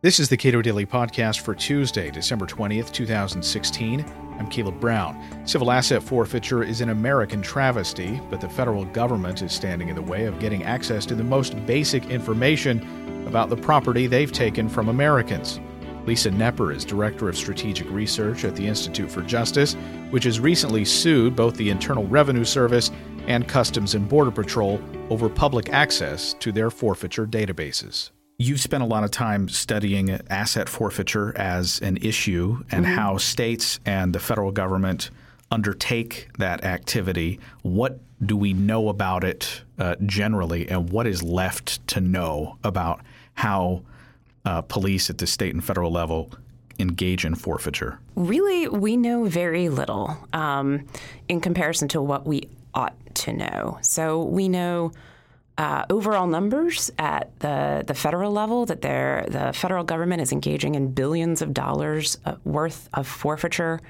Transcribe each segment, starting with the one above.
This is the Cato Daily Podcast for Tuesday, December 20th, 2016. I'm Caleb Brown. Civil asset forfeiture is an American travesty, but the federal government is standing in the way of getting access to the most basic information about the property they've taken from Americans. Lisa Knepper is Director of Strategic Research at the Institute for Justice, which has recently sued both the Internal Revenue Service and Customs and Border Patrol over public access to their forfeiture databases. You've spent a lot of time studying asset forfeiture as an issue and mm-hmm. how states and the federal government undertake that activity. What do we know about it uh, generally, and what is left to know about how uh, police at the state and federal level engage in forfeiture? Really, we know very little um, in comparison to what we ought to know. So we know uh, overall numbers at the, the federal level that the federal government is engaging in billions of dollars uh, worth of forfeiture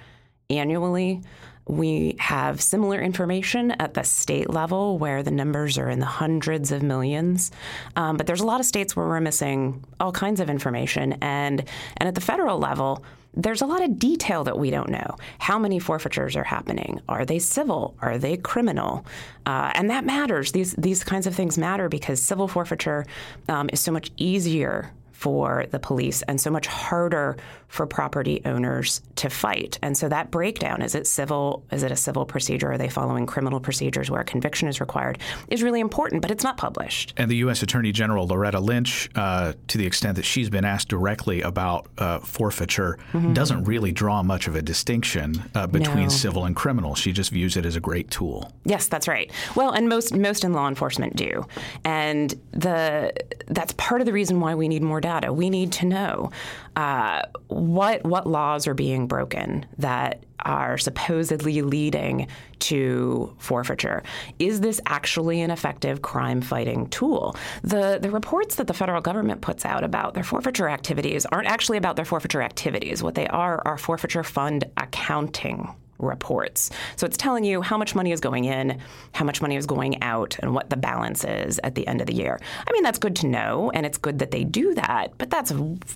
annually. We have similar information at the state level where the numbers are in the hundreds of millions. Um, but there's a lot of states where we're missing all kinds of information. And, and at the federal level, there's a lot of detail that we don't know. How many forfeitures are happening? Are they civil? Are they criminal? Uh, and that matters. These these kinds of things matter because civil forfeiture um, is so much easier for the police and so much harder for property owners to fight. And so that breakdown is it civil is it a civil procedure are they following criminal procedures where a conviction is required is really important, but it's not published. And the US Attorney General Loretta Lynch uh, to the extent that she's been asked directly about uh, forfeiture mm-hmm. doesn't really draw much of a distinction uh, between no. civil and criminal. She just views it as a great tool. Yes, that's right. Well, and most most in law enforcement do. And the that's part of the reason why we need more data. We need to know uh, what what laws are being broken that are supposedly leading to forfeiture. Is this actually an effective crime fighting tool? The the reports that the federal government puts out about their forfeiture activities aren't actually about their forfeiture activities. What they are are forfeiture fund accounting reports. So it's telling you how much money is going in, how much money is going out, and what the balance is at the end of the year. I mean, that's good to know, and it's good that they do that, but that's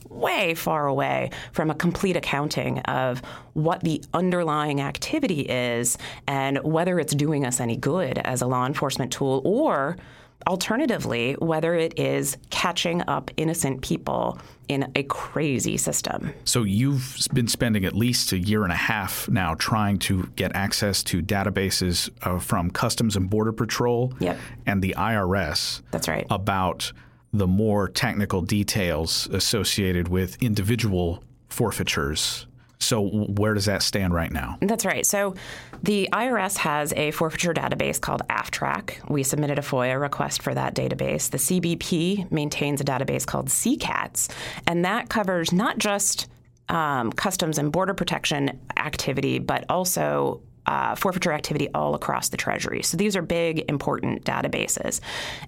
way far away from a complete accounting of what the underlying activity is and whether it's doing us any good as a law enforcement tool or Alternatively, whether it is catching up innocent people in a crazy system. So you've been spending at least a year and a half now trying to get access to databases uh, from Customs and Border Patrol yep. and the IRS. That's right. About the more technical details associated with individual forfeitures so, where does that stand right now? That's right. So, the IRS has a forfeiture database called AFTRAC. We submitted a FOIA request for that database. The CBP maintains a database called SEACATS, and that covers not just um, customs and border protection activity, but also uh, forfeiture activity all across the Treasury. So these are big, important databases.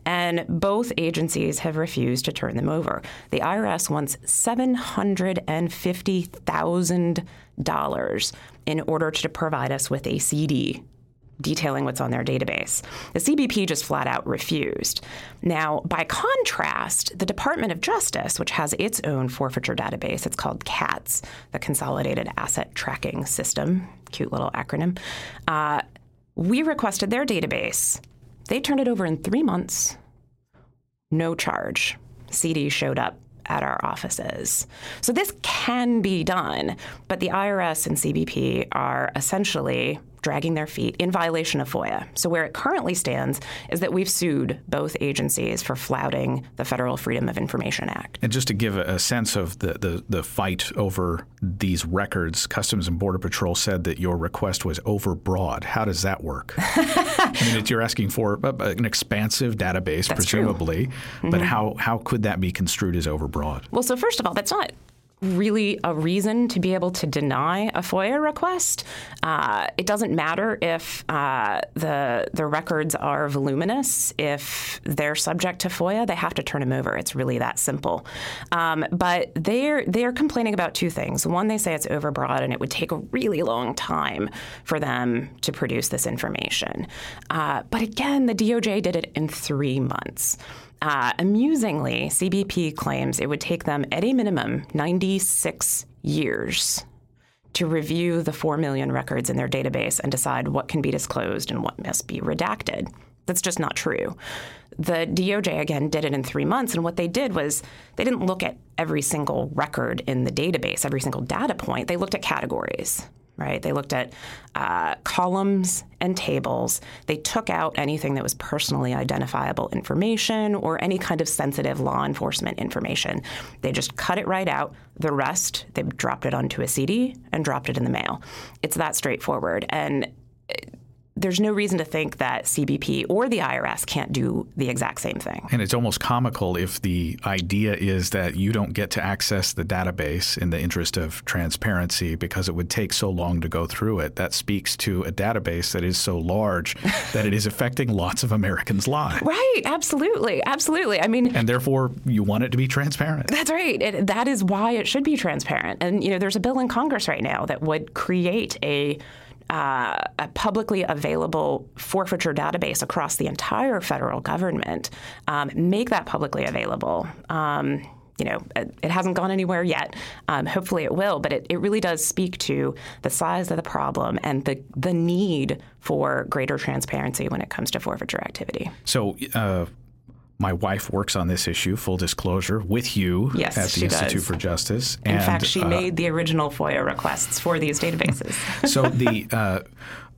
And both agencies have refused to turn them over. The IRS wants $750,000 in order to provide us with a CD detailing what's on their database. The CBP just flat out refused. Now, by contrast, the Department of Justice, which has its own forfeiture database, it's called CATS, the Consolidated Asset Tracking System, cute little acronym, uh, we requested their database. They turned it over in three months, no charge. CD showed up at our offices. So this can be done, but the IRS and CBP are essentially dragging their feet in violation of FOIA. So, where it currently stands is that we've sued both agencies for flouting the Federal Freedom of Information Act. And just to give a sense of the, the, the fight over these records, Customs and Border Patrol said that your request was overbroad. How does that work? I mean, you're asking for an expansive database, that's presumably, mm-hmm. but how, how could that be construed as overbroad? Well, so first of all, that's not really a reason to be able to deny a FOIA request. Uh, it doesn't matter if uh, the the records are voluminous. If they're subject to FOIA, they have to turn them over. It's really that simple. Um, but they're they're complaining about two things. One, they say it's overbroad and it would take a really long time for them to produce this information. Uh, but again, the DOJ did it in three months. Uh, amusingly, CBP claims it would take them at a minimum 96 years to review the 4 million records in their database and decide what can be disclosed and what must be redacted. That's just not true. The DOJ, again, did it in three months. And what they did was they didn't look at every single record in the database, every single data point. They looked at categories right? They looked at uh, columns and tables. They took out anything that was personally identifiable information or any kind of sensitive law enforcement information. They just cut it right out. The rest, they dropped it onto a CD and dropped it in the mail. It's that straightforward. And there's no reason to think that CBP or the IRS can't do the exact same thing. And it's almost comical if the idea is that you don't get to access the database in the interest of transparency because it would take so long to go through it. That speaks to a database that is so large that it is affecting lots of Americans' lives. Right, absolutely. Absolutely. I mean, and therefore you want it to be transparent. That's right. It, that is why it should be transparent. And you know, there's a bill in Congress right now that would create a uh, a publicly available forfeiture database across the entire federal government, um, make that publicly available. Um, you know, it, hasn't gone anywhere yet. Um, hopefully, it will. But it, it really does speak to the size of the problem and the the need for greater transparency when it comes to forfeiture activity. So. Uh my wife works on this issue, full disclosure, with you yes, at the Institute does. for Justice. In and, fact, she uh, made the original FOIA requests for these databases. so the uh,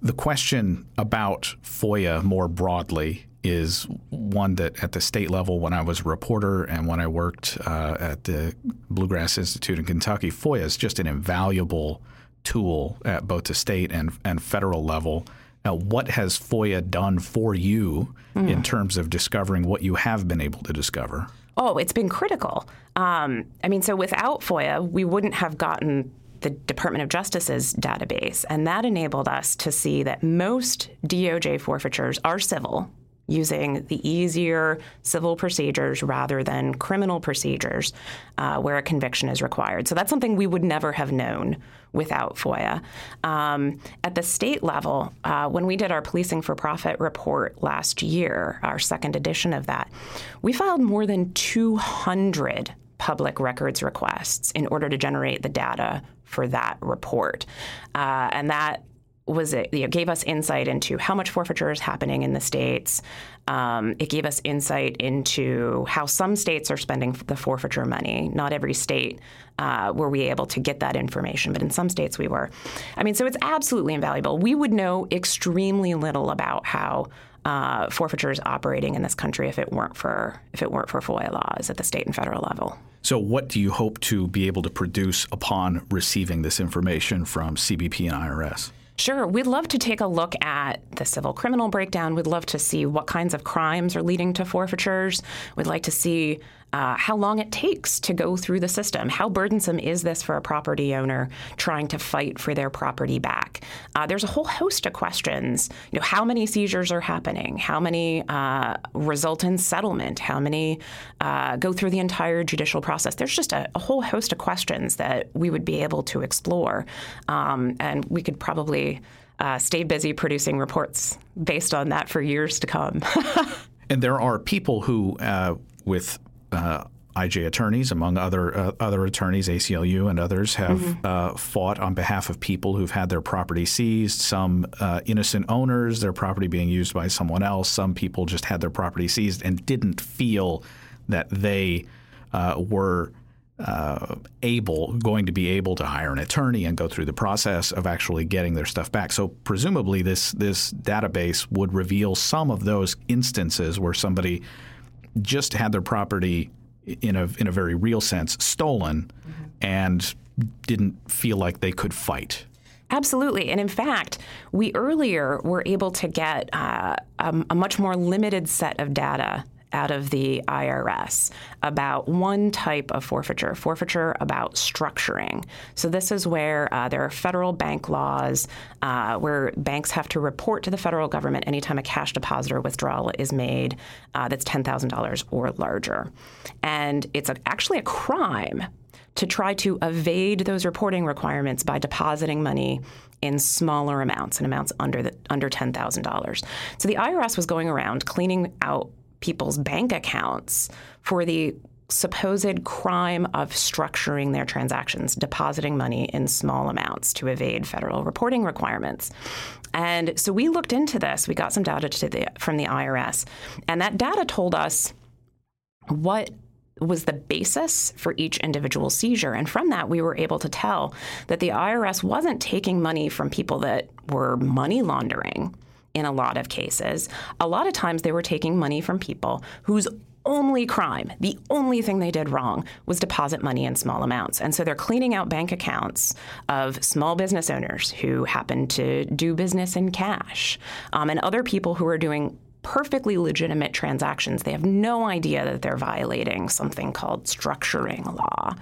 the question about FOIA more broadly is one that at the state level, when I was a reporter and when I worked uh, at the Bluegrass Institute in Kentucky, FOIA is just an invaluable tool at both the state and, and federal level now, what has FOIA done for you mm. in terms of discovering what you have been able to discover? Oh, it's been critical. Um, I mean, so without FOIA, we wouldn't have gotten the Department of Justice's database, and that enabled us to see that most DOJ forfeitures are civil using the easier civil procedures rather than criminal procedures uh, where a conviction is required. So that's something we would never have known without FOIA. Um, at the state level, uh, when we did our Policing for Profit report last year, our second edition of that, we filed more than 200 public records requests in order to generate the data for that report. Uh, and that was it you know, gave us insight into how much forfeiture is happening in the states. Um, it gave us insight into how some states are spending the forfeiture money. Not every state uh, were we able to get that information, but in some states we were. I mean, so it's absolutely invaluable. We would know extremely little about how uh, forfeiture is operating in this country if it weren't for if it weren't for FOIA laws at the state and federal level. So, what do you hope to be able to produce upon receiving this information from CBP and IRS? Sure. We'd love to take a look at the civil criminal breakdown. We'd love to see what kinds of crimes are leading to forfeitures. We'd like to see uh, how long it takes to go through the system. How burdensome is this for a property owner trying to fight for their property back? Uh, there's a whole host of questions. You know, how many seizures are happening? How many uh, result in settlement? How many uh, go through the entire judicial process? There's just a, a, whole host of questions that we would be able to explore, um, and we could probably. Uh, stay busy producing reports based on that for years to come. and there are people who, uh, with uh, IJ attorneys, among other uh, other attorneys, ACLU and others, have mm-hmm. uh, fought on behalf of people who've had their property seized. Some uh, innocent owners, their property being used by someone else. Some people just had their property seized and didn't feel that they uh, were uh, able, going to be able to hire an attorney and go through the process of actually getting their stuff back. So presumably, this this database would reveal some of those instances where somebody just had their property in a in a very real sense stolen mm-hmm. and didn't feel like they could fight. Absolutely. And in fact, we earlier were able to get uh, a, a, much more limited set of data out of the IRS about one type of forfeiture, forfeiture about structuring. So, this is where uh, there are federal bank laws uh, where banks have to report to the federal government anytime a cash deposit or withdrawal is made uh, that's $10,000 or larger. And it's a, actually a crime to try to evade those reporting requirements by depositing money in smaller amounts and amounts under the, under $10,000. So the IRS was going around cleaning out people's bank accounts for the supposed crime of structuring their transactions, depositing money in small amounts to evade federal reporting requirements. And so we looked into this. We got some data the, from the IRS, and that data told us what was the basis for each individual seizure. And from that, we were able to tell that the IRS wasn't taking money from people that were money laundering in a lot of cases. A lot of times, they were taking money from people whose only crime, the only thing they did wrong was deposit money in small amounts. And so they're cleaning out bank accounts of small business owners who happen to do business in cash um, and other people who are doing perfectly legitimate transactions. They have no idea that they're violating something called structuring law.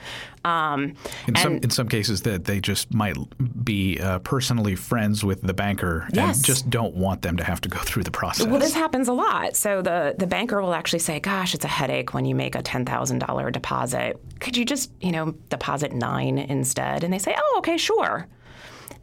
Um, in some in some cases, that they just might be uh, personally friends with the banker yes. and just don't want them to have to go through the process. Well, this happens a lot. So the the banker will actually say, "Gosh, it's a headache when you make a ten thousand dollar deposit. Could you just you know deposit nine instead?" And they say, "Oh, okay, sure."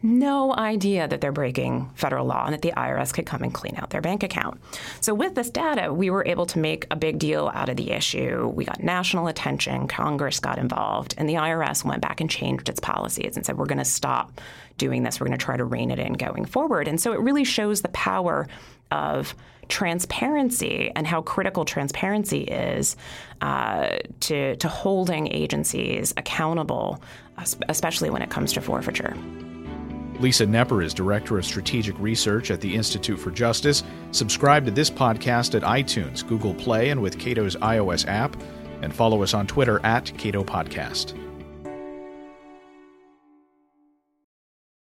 No idea that they're breaking federal law and that the IRS could come and clean out their bank account. So, with this data, we were able to make a big deal out of the issue. We got national attention, Congress got involved, and the IRS went back and changed its policies and said, we're going to stop doing this. We're going to try to rein it in going forward. And so, it really shows the power of transparency and how critical transparency is uh, to, to holding agencies accountable, especially when it comes to forfeiture. Lisa Knepper is Director of Strategic Research at the Institute for Justice. Subscribe to this podcast at iTunes, Google Play, and with Cato's iOS app, and follow us on Twitter at Cato Podcast.